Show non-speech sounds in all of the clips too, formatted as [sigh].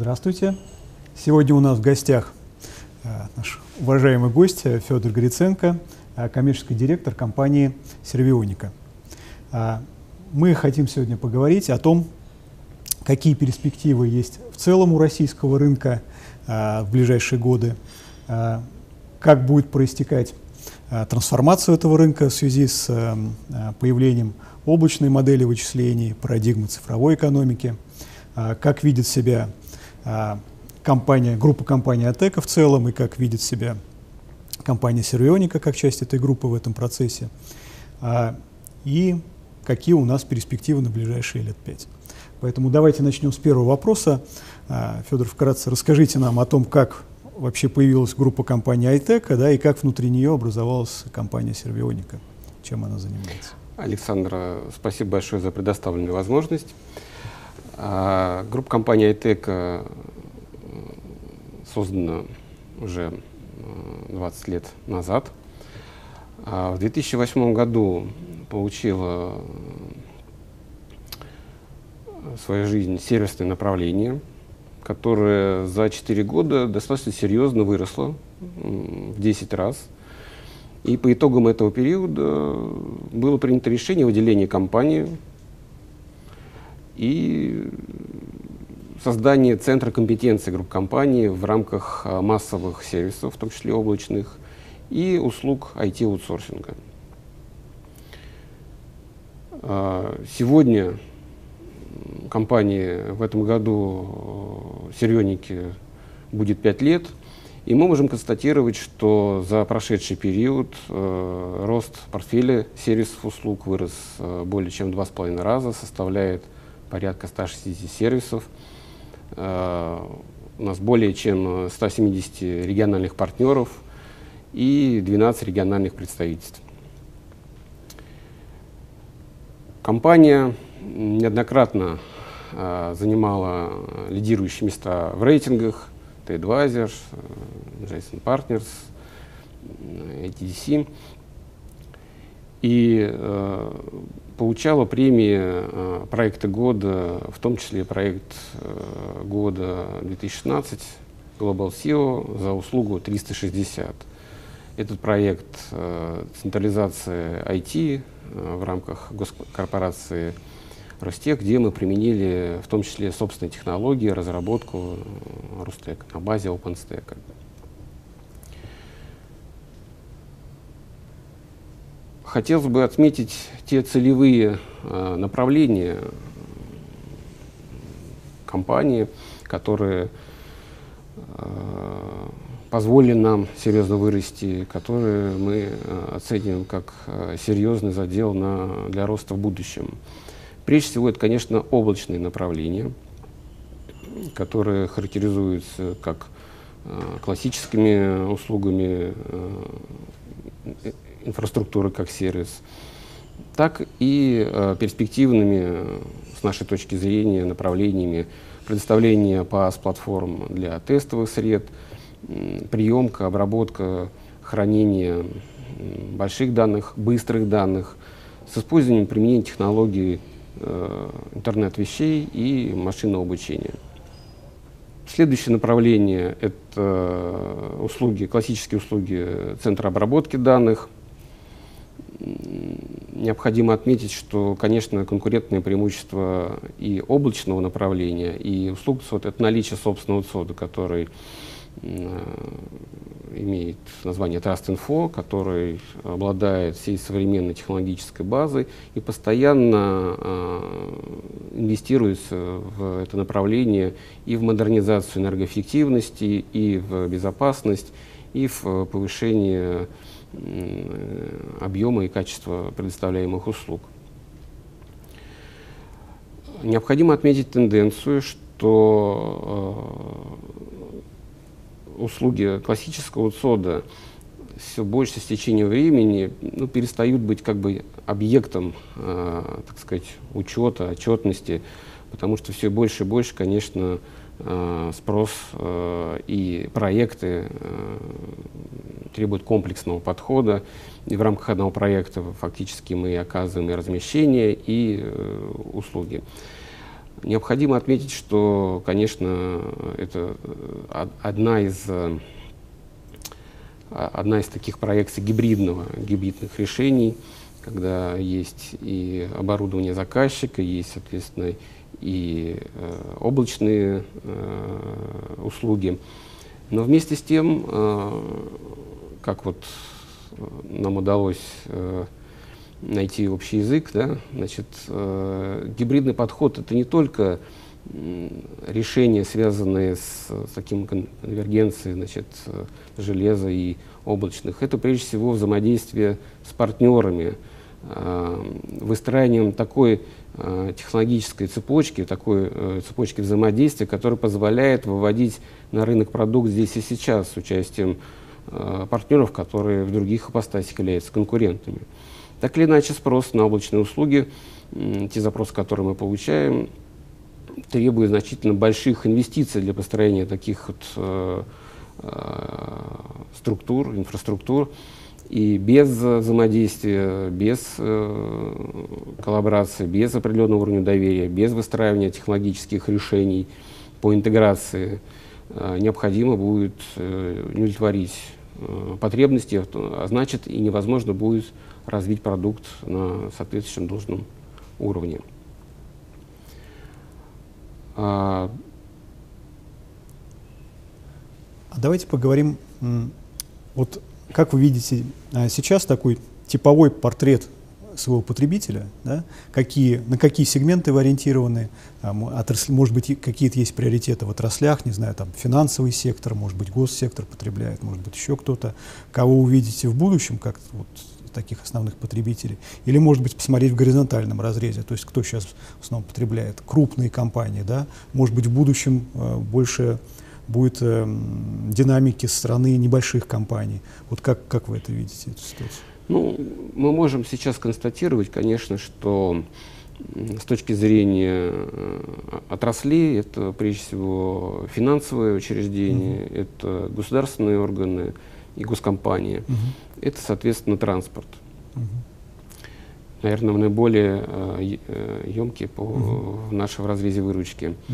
Здравствуйте. Сегодня у нас в гостях э, наш уважаемый гость э, Федор Гриценко, э, коммерческий директор компании «Сервионика». Мы хотим сегодня поговорить о том, какие перспективы есть в целом у российского рынка в ближайшие годы, как будет проистекать трансформация этого рынка в связи с появлением облачной модели вычислений, парадигмы цифровой экономики, как видит себя компания, группа компании АТЕКа в целом и как видит себя компания Сервионика как часть этой группы в этом процессе, а, и какие у нас перспективы на ближайшие лет пять. Поэтому давайте начнем с первого вопроса. А, Федор, вкратце расскажите нам о том, как вообще появилась группа компании Айтека, да, и как внутри нее образовалась компания Сервионика, чем она занимается. Александр, спасибо большое за предоставленную возможность. А, группа компании iTech э, создана уже 20 э, лет назад. А в 2008 году получила в э, своей жизни сервисное направление, которое за 4 года достаточно серьезно выросло в 10 раз. И по итогам этого периода было принято решение о выделении компании и создание центра компетенции групп компаний в рамках а, массовых сервисов, в том числе облачных, и услуг IT-аутсорсинга. А, сегодня компании в этом году Серьеники будет 5 лет, и мы можем констатировать, что за прошедший период рост портфеля сервисов услуг вырос более чем в 2,5 раза, составляет порядка 160 сервисов. Э, у нас более чем 170 региональных партнеров и 12 региональных представительств. Компания неоднократно э, занимала лидирующие места в рейтингах TripAdvisor, Jason Partners, ATDC. И э, получала премии э, проекта года, в том числе проект э, года 2016 Global SEO за услугу 360. Этот проект э, централизации IT э, в рамках госкорпорации Ростех, где мы применили в том числе собственные технологии, разработку э, Ростека на базе OpenStack. Хотелось бы отметить те целевые э, направления компании, которые э, позволили нам серьезно вырасти, которые мы э, оцениваем как э, серьезный задел на, для роста в будущем. Прежде всего, это, конечно, облачные направления, которые характеризуются как э, классическими услугами э, инфраструктуры как сервис, так и э, перспективными, с нашей точки зрения, направлениями предоставления PaaS-платформ для тестовых сред, приемка, обработка, хранение больших данных, быстрых данных с использованием применения технологий э, интернет вещей и машинного обучения. Следующее направление – это услуги, классические услуги центра обработки данных – необходимо отметить, что, конечно, конкурентное преимущество и облачного направления, и услуг ЦОД — это наличие собственного ЦОДа, который имеет название Trust.info, который обладает всей современной технологической базой и постоянно э, инвестируется в это направление и в модернизацию энергоэффективности, и в безопасность, и в повышение объема и качества предоставляемых услуг. Необходимо отметить тенденцию, что э, услуги классического ЦОДа все больше с течением времени ну, перестают быть как бы объектом, э, так сказать, учета, отчетности, потому что все больше и больше, конечно, э, спрос э, и проекты э, требует комплексного подхода. И в рамках одного проекта фактически мы оказываем и размещение, и э, услуги. Необходимо отметить, что, конечно, это одна из, одна из таких проекций гибридного, гибридных решений, когда есть и оборудование заказчика, есть, соответственно, и э, облачные э, услуги. Но вместе с тем, э, как вот э, нам удалось э, найти общий язык, да, значит, э, гибридный подход это не только решения, связанные с, с таким конвергенцией значит, э, железа и облачных. Это прежде всего взаимодействие с партнерами, э, выстраиванием такой технологической цепочки, такой э, цепочки взаимодействия, которая позволяет выводить на рынок продукт здесь и сейчас с участием э, партнеров, которые в других ипостасях являются конкурентами. Так или иначе, спрос на облачные услуги, те запросы, которые мы получаем, требуют значительно больших инвестиций для построения таких вот, э, э, структур, инфраструктур. И без взаимодействия, без э, коллаборации, без определенного уровня доверия, без выстраивания технологических решений по интеграции э, необходимо будет э, удовлетворить э, потребности, а значит и невозможно будет развить продукт на соответствующем должном уровне. А, а давайте поговорим вот как вы видите а, сейчас такой типовой портрет своего потребителя, да, какие, на какие сегменты вы ориентированы, а, отрасли, может быть, какие-то есть приоритеты в отраслях, не знаю, там финансовый сектор, может быть, госсектор потребляет, может быть, еще кто-то, кого увидите в будущем, как вот таких основных потребителей, или, может быть, посмотреть в горизонтальном разрезе, то есть кто сейчас в основном потребляет, крупные компании, да, может быть, в будущем э, больше будет э, динамики со стороны небольших компаний. Вот как, как вы это видите, эту ситуацию? Ну, мы можем сейчас констатировать, конечно, что с точки зрения э, отраслей, это прежде всего финансовые учреждения, -hmm. это государственные органы и госкомпании, -hmm. это, соответственно, транспорт. -hmm. Наверное, наиболее э, емкие по нашей в разрезе выручки. А,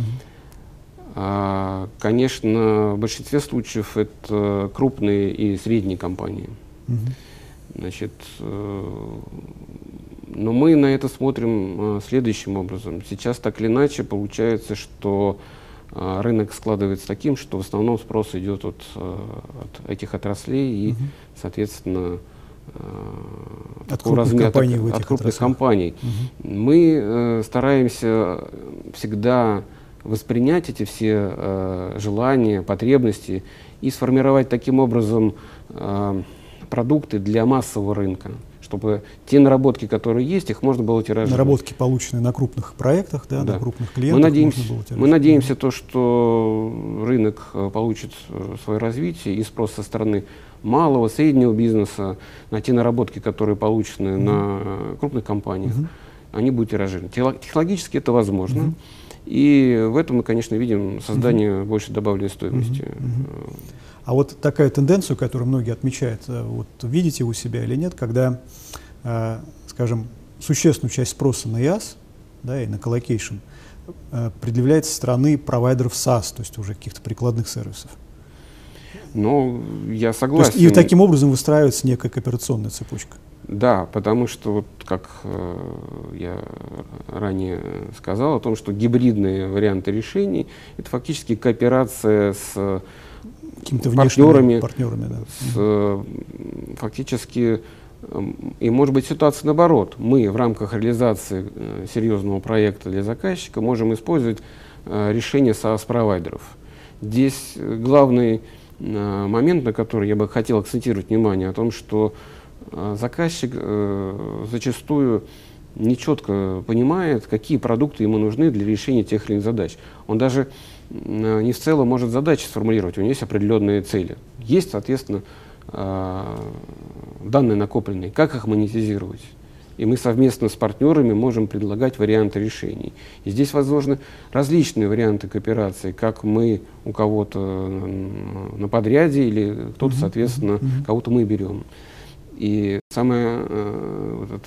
конечно, в большинстве случаев это крупные и средние компании. Угу. Значит, э, но мы на это смотрим э, следующим образом. Сейчас так или иначе получается, что э, рынок складывается таким, что в основном спрос идет от, от этих отраслей и, угу. соответственно, от крупных размера, компаний, от, от крупных компаний. Угу. Мы стараемся всегда воспринять эти все э, желания, потребности и сформировать таким образом э, продукты для массового рынка, чтобы те наработки, которые есть, их можно было тиражировать. Наработки, полученные на крупных проектах, да, да. на крупных клиентах. Мы надеемся, мы надеемся то, что рынок э, получит э, свое развитие и спрос со стороны малого, среднего бизнеса на те наработки, которые получены mm на крупных компаниях, mm -hmm. они будут тиражированы. Технологически это возможно. Mm -hmm. И в этом мы, конечно, видим создание угу. большей добавленной стоимости. Угу. А вот такая тенденцию, которую многие отмечают, э, вот видите у себя или нет, когда, э, скажем, существенную часть спроса на IaaS да, и на colocation э, предъявляется со стороны провайдеров SaaS, то есть уже каких-то прикладных сервисов. Ну, я согласен. То есть, и таким образом выстраивается некая кооперационная цепочка. Да, потому что, вот, как э, я ранее сказал, о том, что гибридные варианты решений – это фактически кооперация с партнерами, партнерами да. с, э, фактически, э, и может быть ситуация наоборот. Мы в рамках реализации э, серьезного проекта для заказчика можем использовать э, решения SaaS-провайдеров. Здесь главный э, момент, на который я бы хотел акцентировать внимание, о том, что а заказчик э, зачастую нечетко понимает, какие продукты ему нужны для решения тех или иных задач. Он даже э, не в целом может задачи сформулировать, у него есть определенные цели. Есть, соответственно, э, данные накопленные, как их монетизировать. И мы совместно с партнерами можем предлагать варианты решений. И здесь возможны различные варианты кооперации, как мы у кого-то на подряде или кто-то, соответственно, кого-то мы берем. И самая э, вот,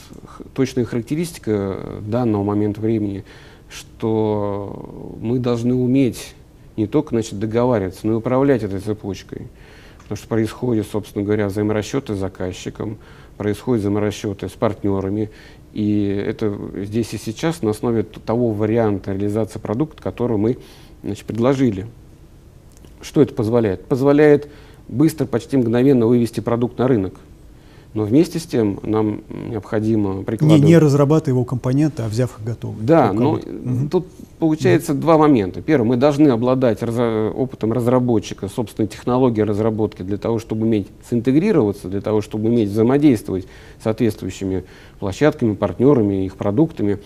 точная характеристика данного момента времени что мы должны уметь не только значит, договариваться, но и управлять этой цепочкой. Потому что происходит, собственно говоря, взаиморасчеты с заказчиком, происходят взаиморасчеты с партнерами. И это здесь и сейчас на основе того варианта реализации продукта, который мы значит, предложили. Что это позволяет? Позволяет быстро, почти мгновенно вывести продукт на рынок. Но вместе с тем нам необходимо прикладывать... Не, не разрабатывая его компоненты, а взяв их готовые. Да, но угу. тут получается угу. два момента. Первый, мы должны обладать раз... опытом разработчика, собственной технологии разработки для того, чтобы уметь синтегрироваться, для того, чтобы уметь взаимодействовать с соответствующими площадками, партнерами, их продуктами.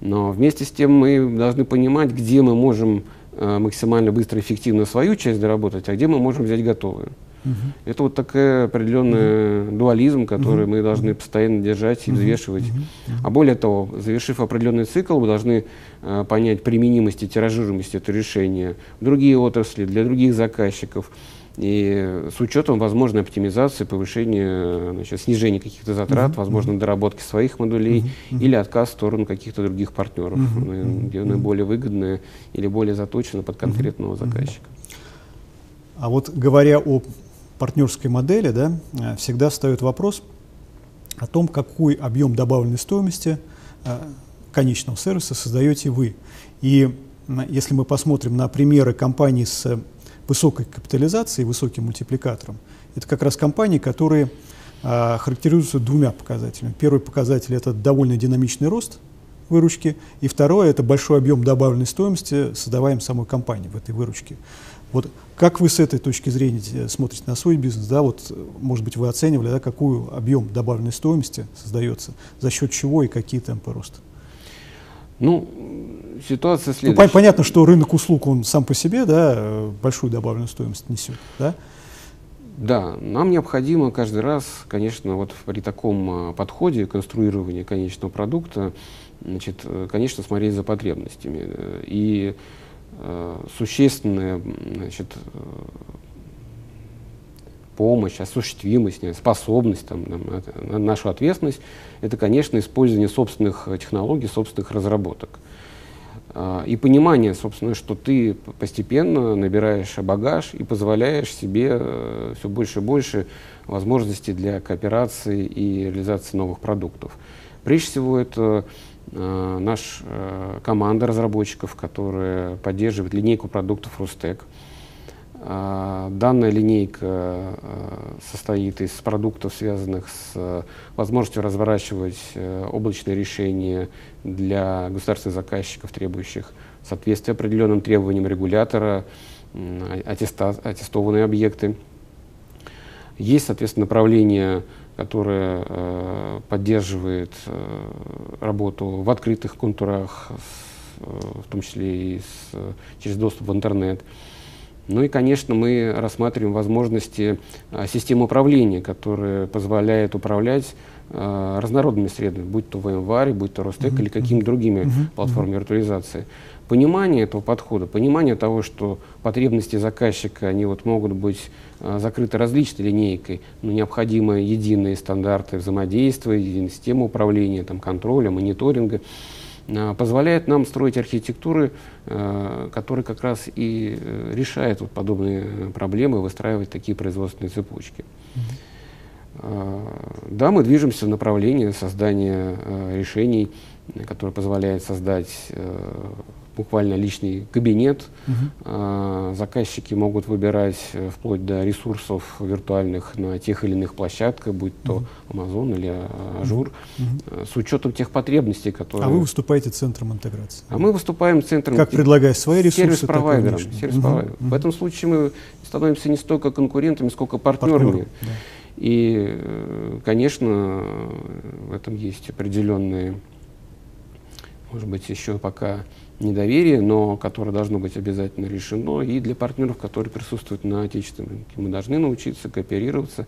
Но вместе с тем мы должны понимать, где мы можем э, максимально быстро и эффективно свою часть доработать, а где мы можем взять готовую. Угу. Это вот такой определенный угу. дуализм, который угу. мы должны постоянно держать и угу. взвешивать. Угу. А более того, завершив определенный цикл, мы должны э, понять применимость и тиражируемость этого решения в другие отрасли, для других заказчиков. И с учетом возможной оптимизации, повышения, значит, снижения каких-то затрат, uh-huh, возможно, uh-huh. доработки своих модулей uh-huh, uh-huh. или отказ в сторону каких-то других партнеров, uh-huh, где uh-huh. наиболее выгодные или более заточены под конкретного uh-huh. заказчика. А вот говоря о партнерской модели да, э, всегда встает вопрос о том, какой объем добавленной стоимости э, конечного сервиса создаете вы. И если мы посмотрим на примеры компаний с высокой капитализацией, высоким мультипликатором, это как раз компании, которые э, характеризуются двумя показателями. Первый показатель – это довольно динамичный рост выручки, и второе – это большой объем добавленной стоимости, создаваем самой компанией в этой выручке. Вот как вы с этой точки зрения э, смотрите на свой бизнес? Да, вот, может быть, вы оценивали, да, какой объем добавленной стоимости создается, за счет чего и какие темпы роста? Ну, ситуация ну, следующая. Ну, понятно, что рынок услуг, он сам по себе, да, большую добавленную стоимость несет, да? Да, нам необходимо каждый раз, конечно, вот при таком а, подходе конструирования конечного продукта, значит, э, конечно, смотреть за потребностями. И Э, существенная значит, э, помощь, осуществимость, способность, там, нашу ответственность, это, конечно, использование собственных технологий, собственных разработок. А, и понимание, собственно, что ты постепенно набираешь багаж и позволяешь себе э, все больше и больше возможностей для кооперации и реализации новых продуктов. Прежде всего, это Э, наша э, команда разработчиков, которая поддерживает линейку продуктов Рустек. Э, данная линейка состоит из продуктов, связанных с возможностью разворачивать облачные решения для государственных заказчиков, требующих соответствия определенным требованиям регулятора, аттеста, аттестованные объекты. Есть, соответственно, направление которая э, поддерживает э, работу в открытых контурах, с, э, в том числе и с, через доступ в интернет. Ну и, конечно, мы рассматриваем возможности э, системы управления, которая позволяет управлять э, разнородными средами, будь то VMware, будь то Ростек mm-hmm. или какими-то другими mm-hmm. платформами виртуализации понимание этого подхода, понимание того, что потребности заказчика, они вот могут быть а, закрыты различной линейкой, но необходимы единые стандарты взаимодействия, единая система управления, там, контроля, мониторинга, а, позволяет нам строить архитектуры, а, которые как раз и э, решают вот подобные проблемы, выстраивать такие производственные цепочки. Да, мы движемся в направлении создания решений, которое позволяет создать э, буквально личный кабинет. Угу. заказчики могут выбирать э, вплоть до ресурсов виртуальных на тех или иных площадках, будь то Amazon или Azure, угу. с учетом тех потребностей, которые... А вы выступаете центром интеграции? А мы выступаем центром... Как предлагая свои ресурсы, сервис-провайдером. Сервис угу. Угу. В этом случае мы становимся не столько конкурентами, сколько партнерами. Партнеры, да. И, э, конечно, в этом есть определенные, может быть, еще пока недоверие, но которое должно быть обязательно решено, и для партнеров, которые присутствуют на отечественном рынке. Мы должны научиться кооперироваться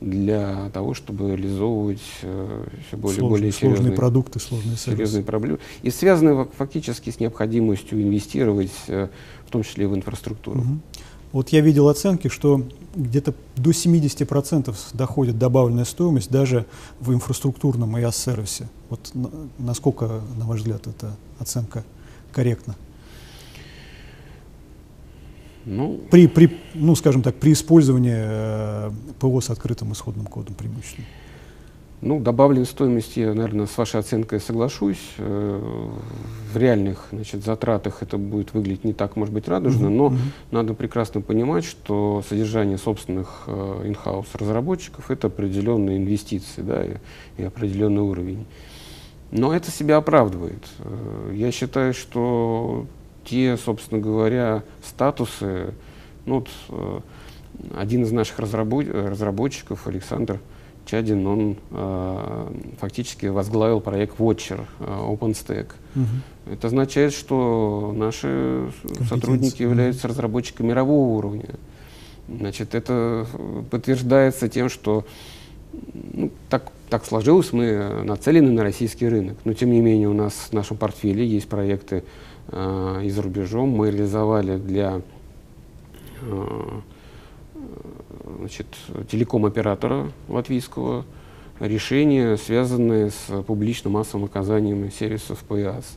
для того, чтобы реализовывать э, все более, сложные, более серьезные, сложные продукты, сложные серьезные проблемы. И связанные фактически с необходимостью инвестировать, э, в том числе в инфраструктуру. Угу. Вот я видел оценки, что где-то до 70% доходит добавленная стоимость даже в инфраструктурном IaaS-сервисе. Вот насколько, на ваш взгляд, эта оценка корректно? Ну, при, при, ну, скажем так, при использовании э, ПО с открытым исходным кодом преимущественно? Ну, добавленной стоимости я, наверное, с вашей оценкой соглашусь. Э, в реальных значит, затратах это будет выглядеть не так, может быть, радужно, но uh-huh. надо прекрасно понимать, что содержание собственных э, in-house разработчиков это определенные инвестиции да, и, и определенный уровень. Но это себя оправдывает. Э, я считаю, что те, собственно говоря, статусы, ну, вот, один из наших разработчиков, Александр Чадин, он э, фактически возглавил проект Watcher э, OpenStack. Угу. Это означает, что наши сотрудники являются разработчиками мирового уровня. Значит, это подтверждается тем, что ну, так, так сложилось, мы нацелены на российский рынок. Но тем не менее у нас в нашем портфеле есть проекты э, и за рубежом. Мы реализовали для э, значит, телеком-оператора латвийского решения, связанные с публичным массовым оказанием сервисов ПИАС.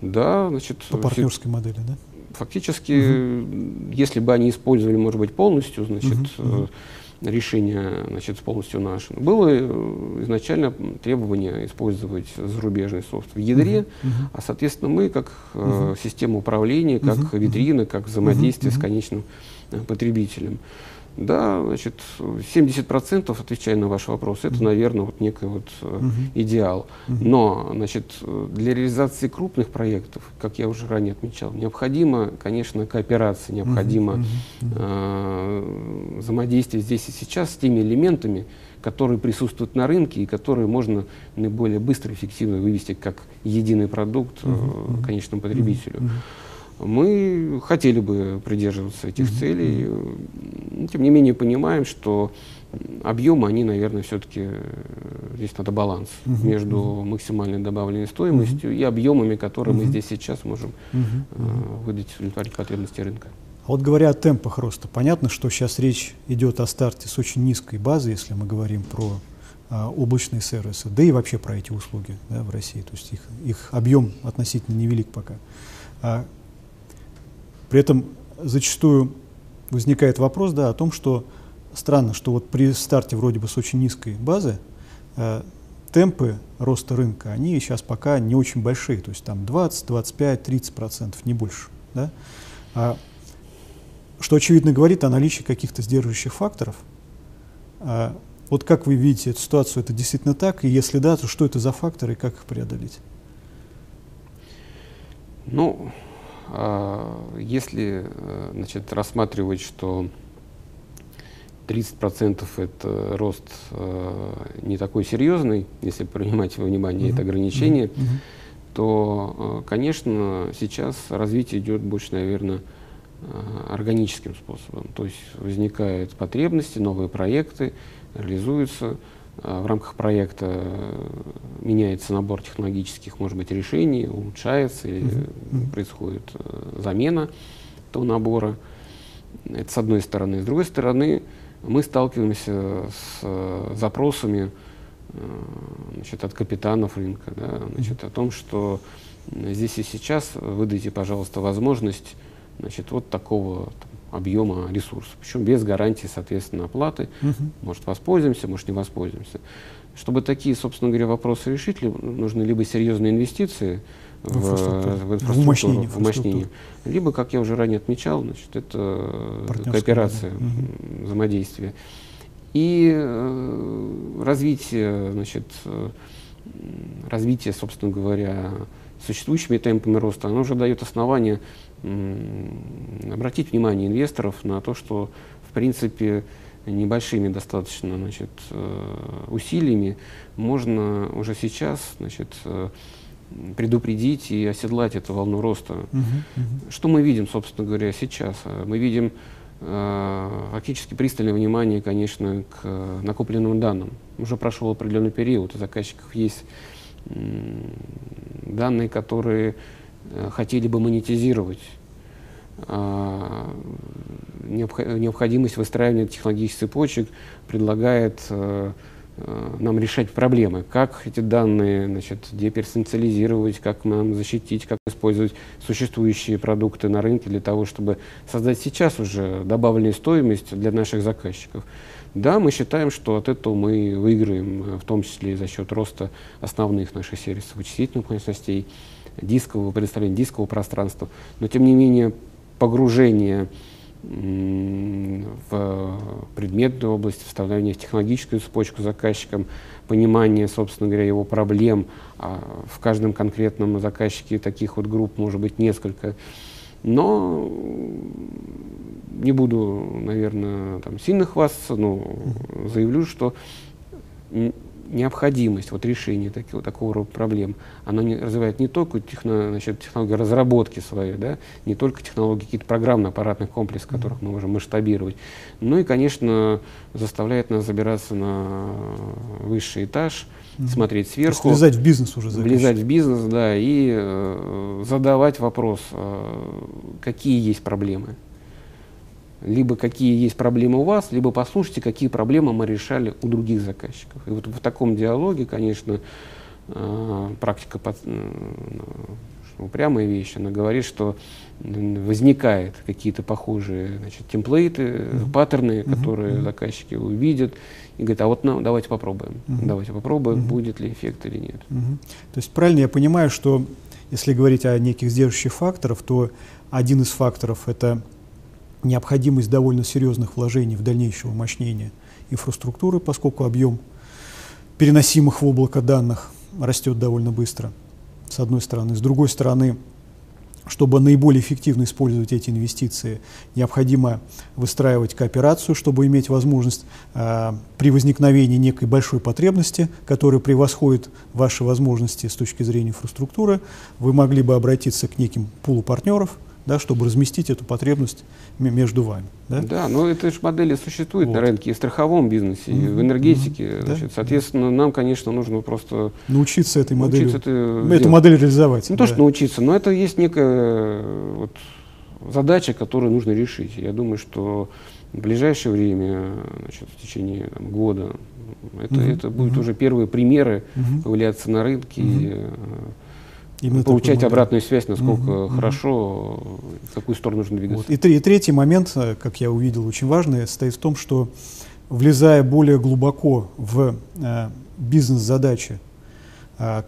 Да, значит, По партнерской модели, да? Фактически, угу. если бы они использовали, может быть, полностью, значит, угу, решение значит, полностью наше. Было э, изначально требование использовать зарубежный софт в ядре. Uh-huh. а, соответственно, мы как э, система управления, как uh-huh. витрина, как взаимодействие uh-huh. с конечным потребителем. Да, значит, 70% отвечая на ваш вопрос, это, наверное, вот некий вот uh идеал. Но, значит, для реализации крупных проектов, как я уже ранее отмечал, необходимо, конечно, кооперация, необходимо э, взаимодействие здесь и сейчас с теми элементами, которые присутствуют на рынке и которые можно наиболее быстро и эффективно вывести как единый продукт uh конечному потребителю. Мы хотели бы придерживаться этих mm-hmm. целей, но, тем не менее понимаем, что объемы, они, наверное, все-таки э, здесь надо баланс mm-hmm. между максимальной добавленной стоимостью mm-hmm. и объемами, которые mm-hmm. мы здесь сейчас можем mm-hmm. э, выдать, удовлетворить потребности рынка. А вот говоря о темпах роста, понятно, что сейчас речь идет о старте с очень низкой базы, если мы говорим про а, облачные сервисы, да и вообще про эти услуги да, в России. То есть их, их объем относительно невелик пока. А при этом зачастую возникает вопрос да, о том, что странно, что вот при старте вроде бы с очень низкой базы э, темпы роста рынка, они сейчас пока не очень большие, то есть там 20, 25, 30 процентов, не больше. Да? А, что очевидно говорит о наличии каких-то сдерживающих факторов. А, вот как вы видите эту ситуацию, это действительно так, и если да, то что это за факторы и как их преодолеть? Ну, если э, значит, рассматривать, что 30% это рост э, не такой серьезный, если принимать во внимание mm-hmm. это ограничение, mm-hmm. то, э, конечно, сейчас развитие идет больше, наверное, органическим способом. То есть возникают потребности, новые проекты, реализуются. В рамках проекта меняется набор технологических, может быть, решений, улучшается или происходит э, замена того набора. Это с одной стороны. С другой стороны, мы сталкиваемся с э, запросами э, значит, от капитанов рынка, да, значит, о том, что здесь и сейчас выдайте, пожалуйста, возможность значит, вот такого там, объема ресурсов, причем без гарантии, соответственно, оплаты. Uh-huh. Может, воспользуемся, может, не воспользуемся. Чтобы такие, собственно говоря, вопросы решить, нужны либо серьезные инвестиции в, в инфраструктуру, в, инфраструктуру, в, умощнение, либо, как я уже ранее отмечал, значит, это кооперация, угу. взаимодействие. И э, развитие, значит, э, развитие, собственно говоря, существующими темпами роста, оно уже дает основание э, обратить внимание инвесторов на то, что, в принципе, небольшими достаточно значит, э, усилиями можно уже сейчас значит, э, предупредить и оседлать эту волну роста. Uh -huh, uh -huh. Что мы видим, собственно говоря, сейчас? Мы видим э, фактически пристальное внимание, конечно, к накопленным данным. Уже прошел определенный период, у заказчиков есть данные, которые хотели бы монетизировать. Э, необходимость выстраивания технологических цепочек предлагает э, э, нам решать проблемы, как эти данные значит, деперсоциализировать, как нам защитить, как использовать существующие продукты на рынке для того, чтобы создать сейчас уже добавленную стоимость для наших заказчиков. Да, мы считаем, что от этого мы выиграем, в том числе и за счет роста основных наших сервисов вычислительных мощностей, дискового предоставления дискового пространства. Но тем не менее погружение в предметную область, вставление в технологическую цепочку заказчиком, понимание, собственно говоря, его проблем. А в каждом конкретном заказчике таких вот групп может быть несколько. Но не буду, наверное, там, сильно хвастаться, но заявлю, что необходимость вот решения такого, такого рода проблем, она не, развивает не только техно, значит, технологии разработки своей, да, не только технологии какие-то программно-аппаратных комплексов, которых мы можем масштабировать, но и, конечно, заставляет нас забираться на высший этаж, mm-hmm. смотреть сверху. влезать в бизнес уже. Влезать в бизнес, да, и э, задавать вопрос, э, какие есть проблемы либо какие есть проблемы у вас, либо послушайте, какие проблемы мы решали у других заказчиков. И вот в таком диалоге, конечно, э, практика под, э, упрямая вещь, она говорит, что возникают какие-то похожие значит, темплейты, mm-hmm. паттерны, mm-hmm. которые mm-hmm. заказчики увидят и говорят, а вот ну, давайте попробуем, mm-hmm. давайте попробуем, mm-hmm. будет ли эффект или нет. Mm-hmm. То есть правильно я понимаю, что если говорить о неких сдерживающих факторах, то один из факторов это необходимость довольно серьезных вложений в дальнейшее умощнение инфраструктуры, поскольку объем переносимых в облако данных растет довольно быстро, с одной стороны. С другой стороны, чтобы наиболее эффективно использовать эти инвестиции, необходимо выстраивать кооперацию, чтобы иметь возможность э, при возникновении некой большой потребности, которая превосходит ваши возможности с точки зрения инфраструктуры, вы могли бы обратиться к неким пулу партнеров, да, чтобы разместить эту потребность между вами. Да, да но эта же модели существует вот. на рынке и в страховом бизнесе, mm-hmm. и в энергетике. Mm-hmm. Значит, да? Соответственно, нам, конечно, нужно просто научиться этой модели, научиться это эту модель реализовать. Не да. то, что научиться, но это есть некая вот, задача, которую нужно решить. Я думаю, что в ближайшее время, значит, в течение там, года, это, mm-hmm. это будут mm-hmm. уже первые примеры mm-hmm. появляться на рынке. Mm-hmm. Именно получать обратную связь, насколько угу, хорошо, угу. в какую сторону нужно двигаться. Вот. И, и третий момент, э, как я увидел, очень важный, состоит в том, что влезая более глубоко в э, бизнес-задачи э,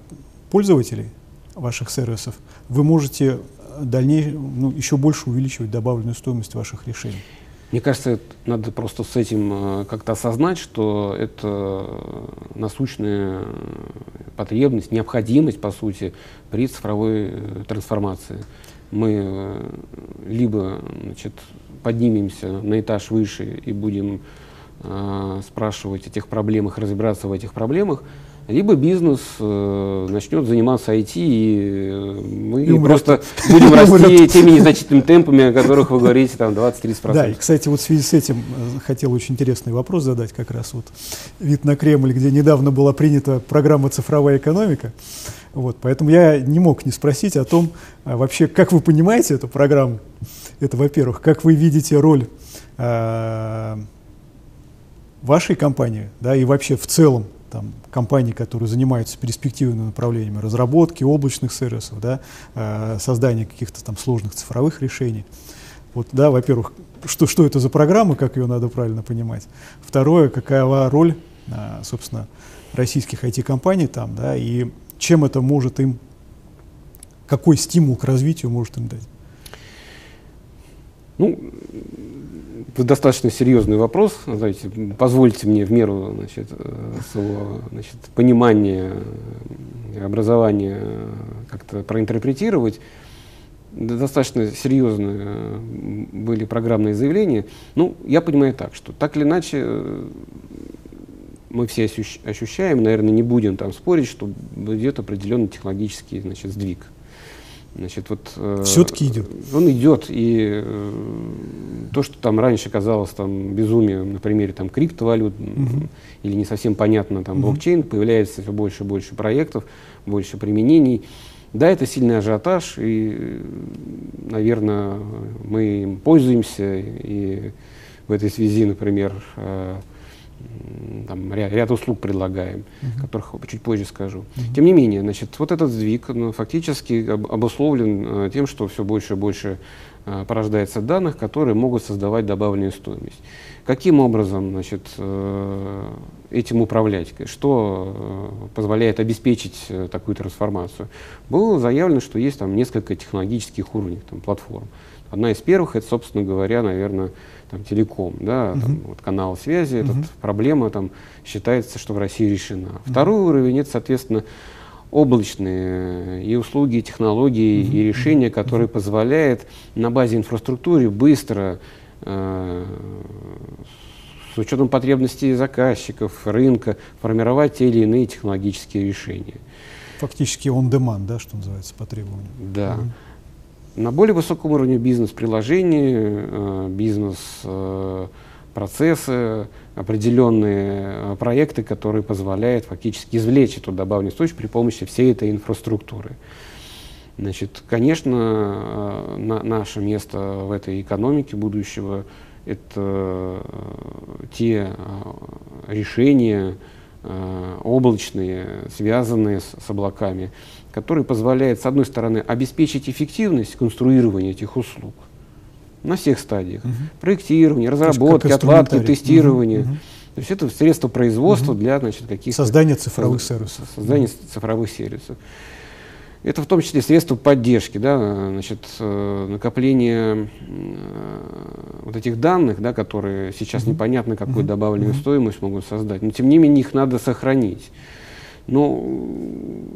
пользователей ваших сервисов, вы можете дальнейшее, ну, еще больше увеличивать добавленную стоимость ваших решений. Мне кажется, надо просто с этим э, как-то осознать, что это насущная потребность, необходимость, по сути, при цифровой э, трансформации. Мы э, либо значит, поднимемся на этаж выше и будем спрашивать о тех проблемах, разбираться в этих проблемах, либо бизнес э, начнет заниматься IT, и э, мы и просто будем [laughs] расти теми незначительными темпами, о которых вы говорите, там 20-30%. Да, и, кстати, вот в связи с этим э, хотел очень интересный вопрос задать как раз вот вид на Кремль, где недавно была принята программа «Цифровая экономика». Вот, поэтому я не мог не спросить о том, а вообще, как вы понимаете эту программу. Это, во-первых, как вы видите роль э, вашей компании, да, и вообще в целом там, компаний, которые занимаются перспективными направлениями разработки облачных сервисов, да, э, создания каких-то там сложных цифровых решений. Вот, да, во-первых, что, что это за программа, как ее надо правильно понимать. Второе, какова роль, э, собственно, российских IT-компаний там, да, и чем это может им, какой стимул к развитию может им дать. Ну, достаточно серьезный вопрос. Знаете, позвольте мне в меру значит, э, своего значит, понимания и образования как-то проинтерпретировать. Достаточно серьезные э, были программные заявления. Ну, я понимаю так, что так или иначе э, мы все ощущаем, наверное, не будем там спорить, что идет определенный технологический значит, сдвиг. Значит, вот, э, Все-таки идет. Он идет, и э, то, что там раньше казалось там, безумием, на примере там, криптовалют угу. или не совсем понятно там, угу. блокчейн, появляется все больше и больше проектов, больше применений. Да, это сильный ажиотаж, и, наверное, мы им пользуемся, и в этой связи, например, э, там, ряд, ряд услуг предлагаем, uh-huh. которых чуть позже скажу. Uh-huh. Тем не менее, значит, вот этот сдвиг ну, фактически об, обусловлен э, тем, что все больше и больше порождается данных, которые могут создавать добавленную стоимость. Каким образом значит, э, этим управлять? Что э, позволяет обеспечить э, такую трансформацию? Было заявлено, что есть там несколько технологических уровней там, платформ. Одна из первых, это, собственно говоря, наверное, там, телеком, да, uh-huh. там, вот, канал связи, uh-huh. эта проблема там, считается, что в России решена. Второй уровень, это, соответственно, облачные и услуги, и технологии, uh-huh. и решения, которые позволяют на базе инфраструктуры быстро э, с учетом потребностей заказчиков, рынка, формировать те или иные технологические решения. Фактически on-demand, да, что называется, по требованию. Да. Угу. На более высоком уровне бизнес-приложений, э, бизнес-процессы, определенные э, проекты, которые позволяют фактически извлечь эту добавленную стоимость при помощи всей этой инфраструктуры. Значит, конечно, э, на, наше место в этой экономике будущего – это те решения облачные, связанные с, с облаками, который позволяет, с одной стороны, обеспечить эффективность конструирования этих услуг на всех стадиях. Угу. Проектирование, разработки, отладки, тестирование. Угу. То есть это средство производства угу. для значит, каких-то... Создания цифровых сервисов. Создания угу. цифровых сервисов. Это в том числе средства поддержки, да, значит, э, накопление э, вот этих данных, да, которые сейчас mm-hmm. непонятно, какую mm-hmm. добавленную mm-hmm. стоимость могут создать. Но тем не менее их надо сохранить. Ну,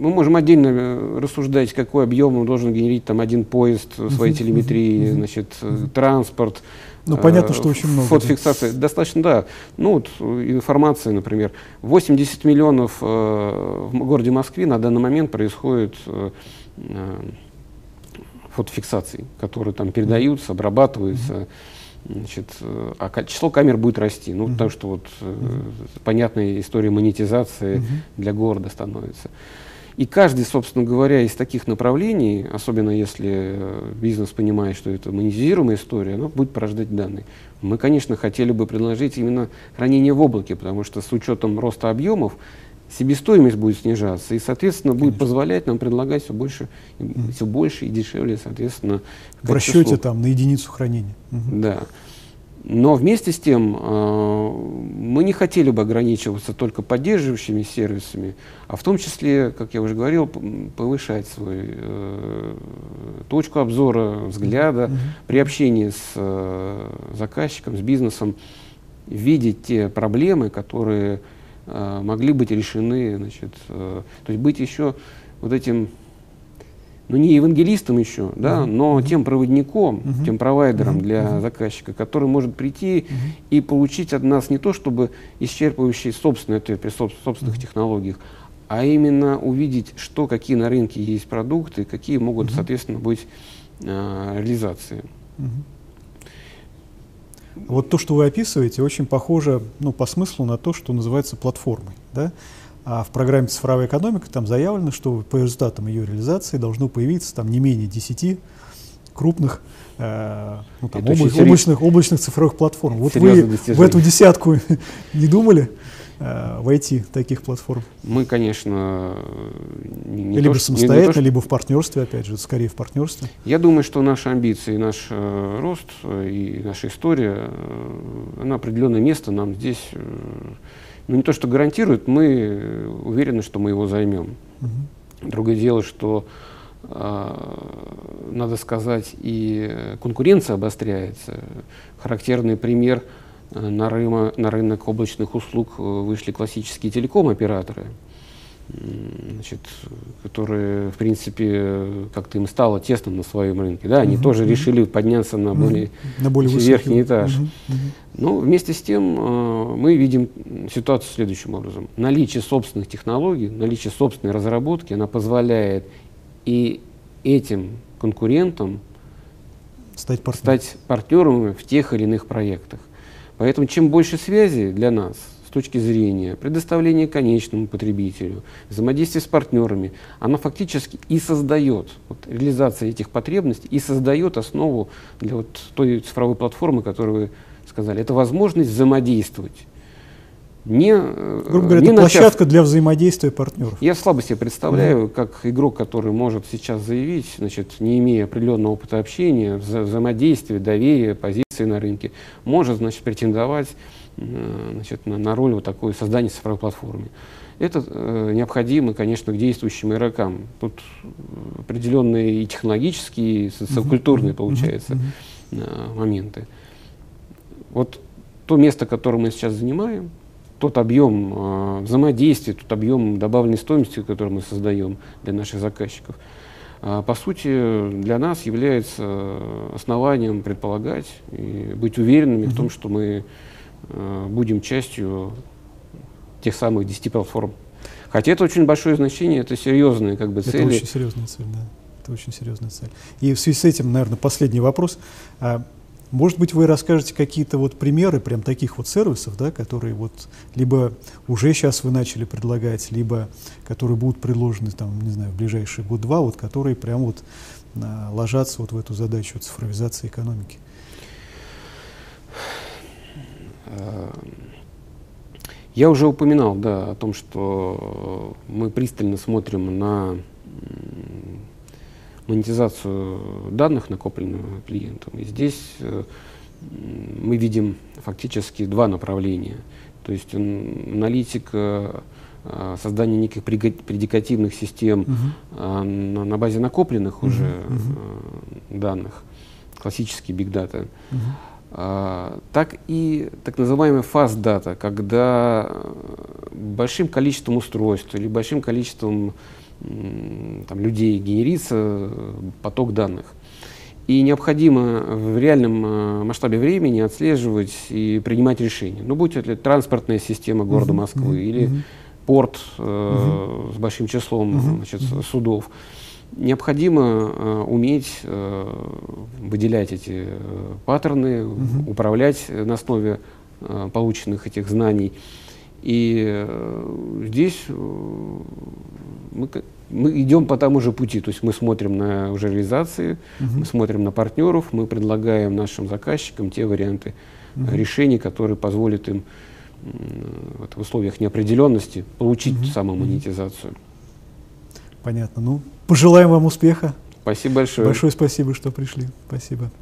мы можем отдельно э, рассуждать, какой объем он должен генерить там один поезд своей телеметрии, значит, э, транспорт. Ну, понятно, что очень много. Фотофиксация. Да. Достаточно, да. Ну, вот информация, например. 80 миллионов э, в городе Москве на данный момент происходит э, э, фотофиксаций, которые там передаются, обрабатываются. Значит, э, а число камер будет расти, ну, потому что вот понятная история монетизации для города становится. И каждый, собственно говоря, из таких направлений, особенно если э, бизнес понимает, что это монетизируемая история, она будет порождать данные. Мы, конечно, хотели бы предложить именно хранение в облаке, потому что с учетом роста объемов себестоимость будет снижаться, и, соответственно, будет Конечно. позволять нам предлагать все больше, mm. все больше и дешевле, соответственно. В расчете услуг. там на единицу хранения. Mm Да. Но вместе с тем э, мы не хотели бы ограничиваться только поддерживающими сервисами, а в том числе, как я уже говорил, повышать свою э, точку обзора, взгляда при общении с э, заказчиком, с бизнесом, видеть те проблемы, которые могли быть решены, значит, то есть быть еще вот этим ну не евангелистом еще, да, uh-huh. но тем проводником, uh-huh. тем провайдером uh-huh. для uh-huh. заказчика, который может прийти uh-huh. и получить от нас не то, чтобы исчерпывающий собственный ответ при собственных uh-huh. технологиях, а именно увидеть, что, какие на рынке есть продукты, какие могут, uh-huh. соответственно, быть э, реализации. Uh-huh. Вот то, что вы описываете, очень похоже ну, по смыслу на то, что называется платформой. Да? А в программе «Цифровая экономика» там заявлено, что по результатам ее реализации должно появиться там не менее 10 крупных э, ну, там, облач, облачных, облачных цифровых платформ. Вот вы достижение. в эту десятку [laughs] не думали э, войти таких платформ? Мы, конечно, не либо то, самостоятельно, не то, либо в партнерстве, опять же, скорее в партнерстве. Я думаю, что наши амбиции, наш э, рост и наша история, э, она определенное место нам здесь э, ну не то, что гарантирует, мы уверены, что мы его займем. Угу. Другое дело, что э, надо сказать, и конкуренция обостряется. Характерный пример на, рыма, на рынок облачных услуг вышли классические телеком-операторы значит, которые, в принципе, как-то им стало тесно на своем рынке. Да, они uh-huh, тоже uh-huh. решили подняться на более, на более верхний этаж. Uh-huh, uh-huh. Но вместе с тем э, мы видим ситуацию следующим образом. Наличие собственных технологий, наличие собственной разработки, она позволяет и этим конкурентам стать, партнер. стать партнерами в тех или иных проектах. Поэтому чем больше связи для нас, с точки зрения предоставления конечному потребителю, взаимодействия с партнерами, она фактически и создает, вот, реализация этих потребностей, и создает основу для вот той цифровой платформы, которую вы сказали, это возможность взаимодействовать. Не, э, Грубо говоря, не это начав... площадка для взаимодействия партнеров. Я слабо себе представляю, mm как игрок, который может сейчас заявить, значит, не имея определенного опыта общения, вза взаимодействия, доверия, позиции на рынке, может значит, претендовать значит, на, на роль вот такой создания цифровой платформы. Это э, необходимо, конечно, к действующим игрокам. Тут определенные и технологические, и социокультурные, получается, э, моменты. Вот то место, которое мы сейчас занимаем, тот объем э, взаимодействия, тот объем добавленной стоимости, который мы создаем для наших заказчиков, э, по сути, для нас является основанием предполагать и быть уверенными mm-hmm. в том, что мы э, будем частью тех самых 10 платформ. Хотя это очень большое значение, это серьезные как бы, цели. Это очень серьезная цель, да. Это очень серьезная цель. И в связи с этим, наверное, последний вопрос. А, может быть, вы расскажете какие-то вот примеры прям таких вот сервисов, да, которые вот либо уже сейчас вы начали предлагать, либо которые будут предложены там, не знаю, в ближайший год-два, вот которые прям вот а, ложатся вот в эту задачу цифровизации экономики. А, я уже упоминал, да, о том, что мы пристально смотрим на монетизацию данных, накопленных клиентом. И здесь э, мы видим фактически два направления. То есть аналитика э, создание неких предикативных систем uh-huh. на, на базе накопленных uh-huh. уже uh-huh. данных, классический big data. Uh-huh. А, так и так называемая data, когда большим количеством устройств или большим количеством там, людей генерится поток данных. И необходимо в реальном э, масштабе времени отслеживать и принимать решения. Ну, будь это транспортная система города Москвы или порт э, с большим числом значит, судов необходимо э, уметь э, выделять эти э, паттерны, угу. управлять на основе э, полученных этих знаний. И э, здесь э, мы, мы идем по тому же пути, то есть мы смотрим на уже реализации, угу. мы смотрим на партнеров, мы предлагаем нашим заказчикам те варианты угу. решений, которые позволят им в условиях неопределенности получить угу. самомонетизацию. Понятно. Ну, пожелаем вам успеха. Спасибо большое. Большое спасибо, что пришли. Спасибо.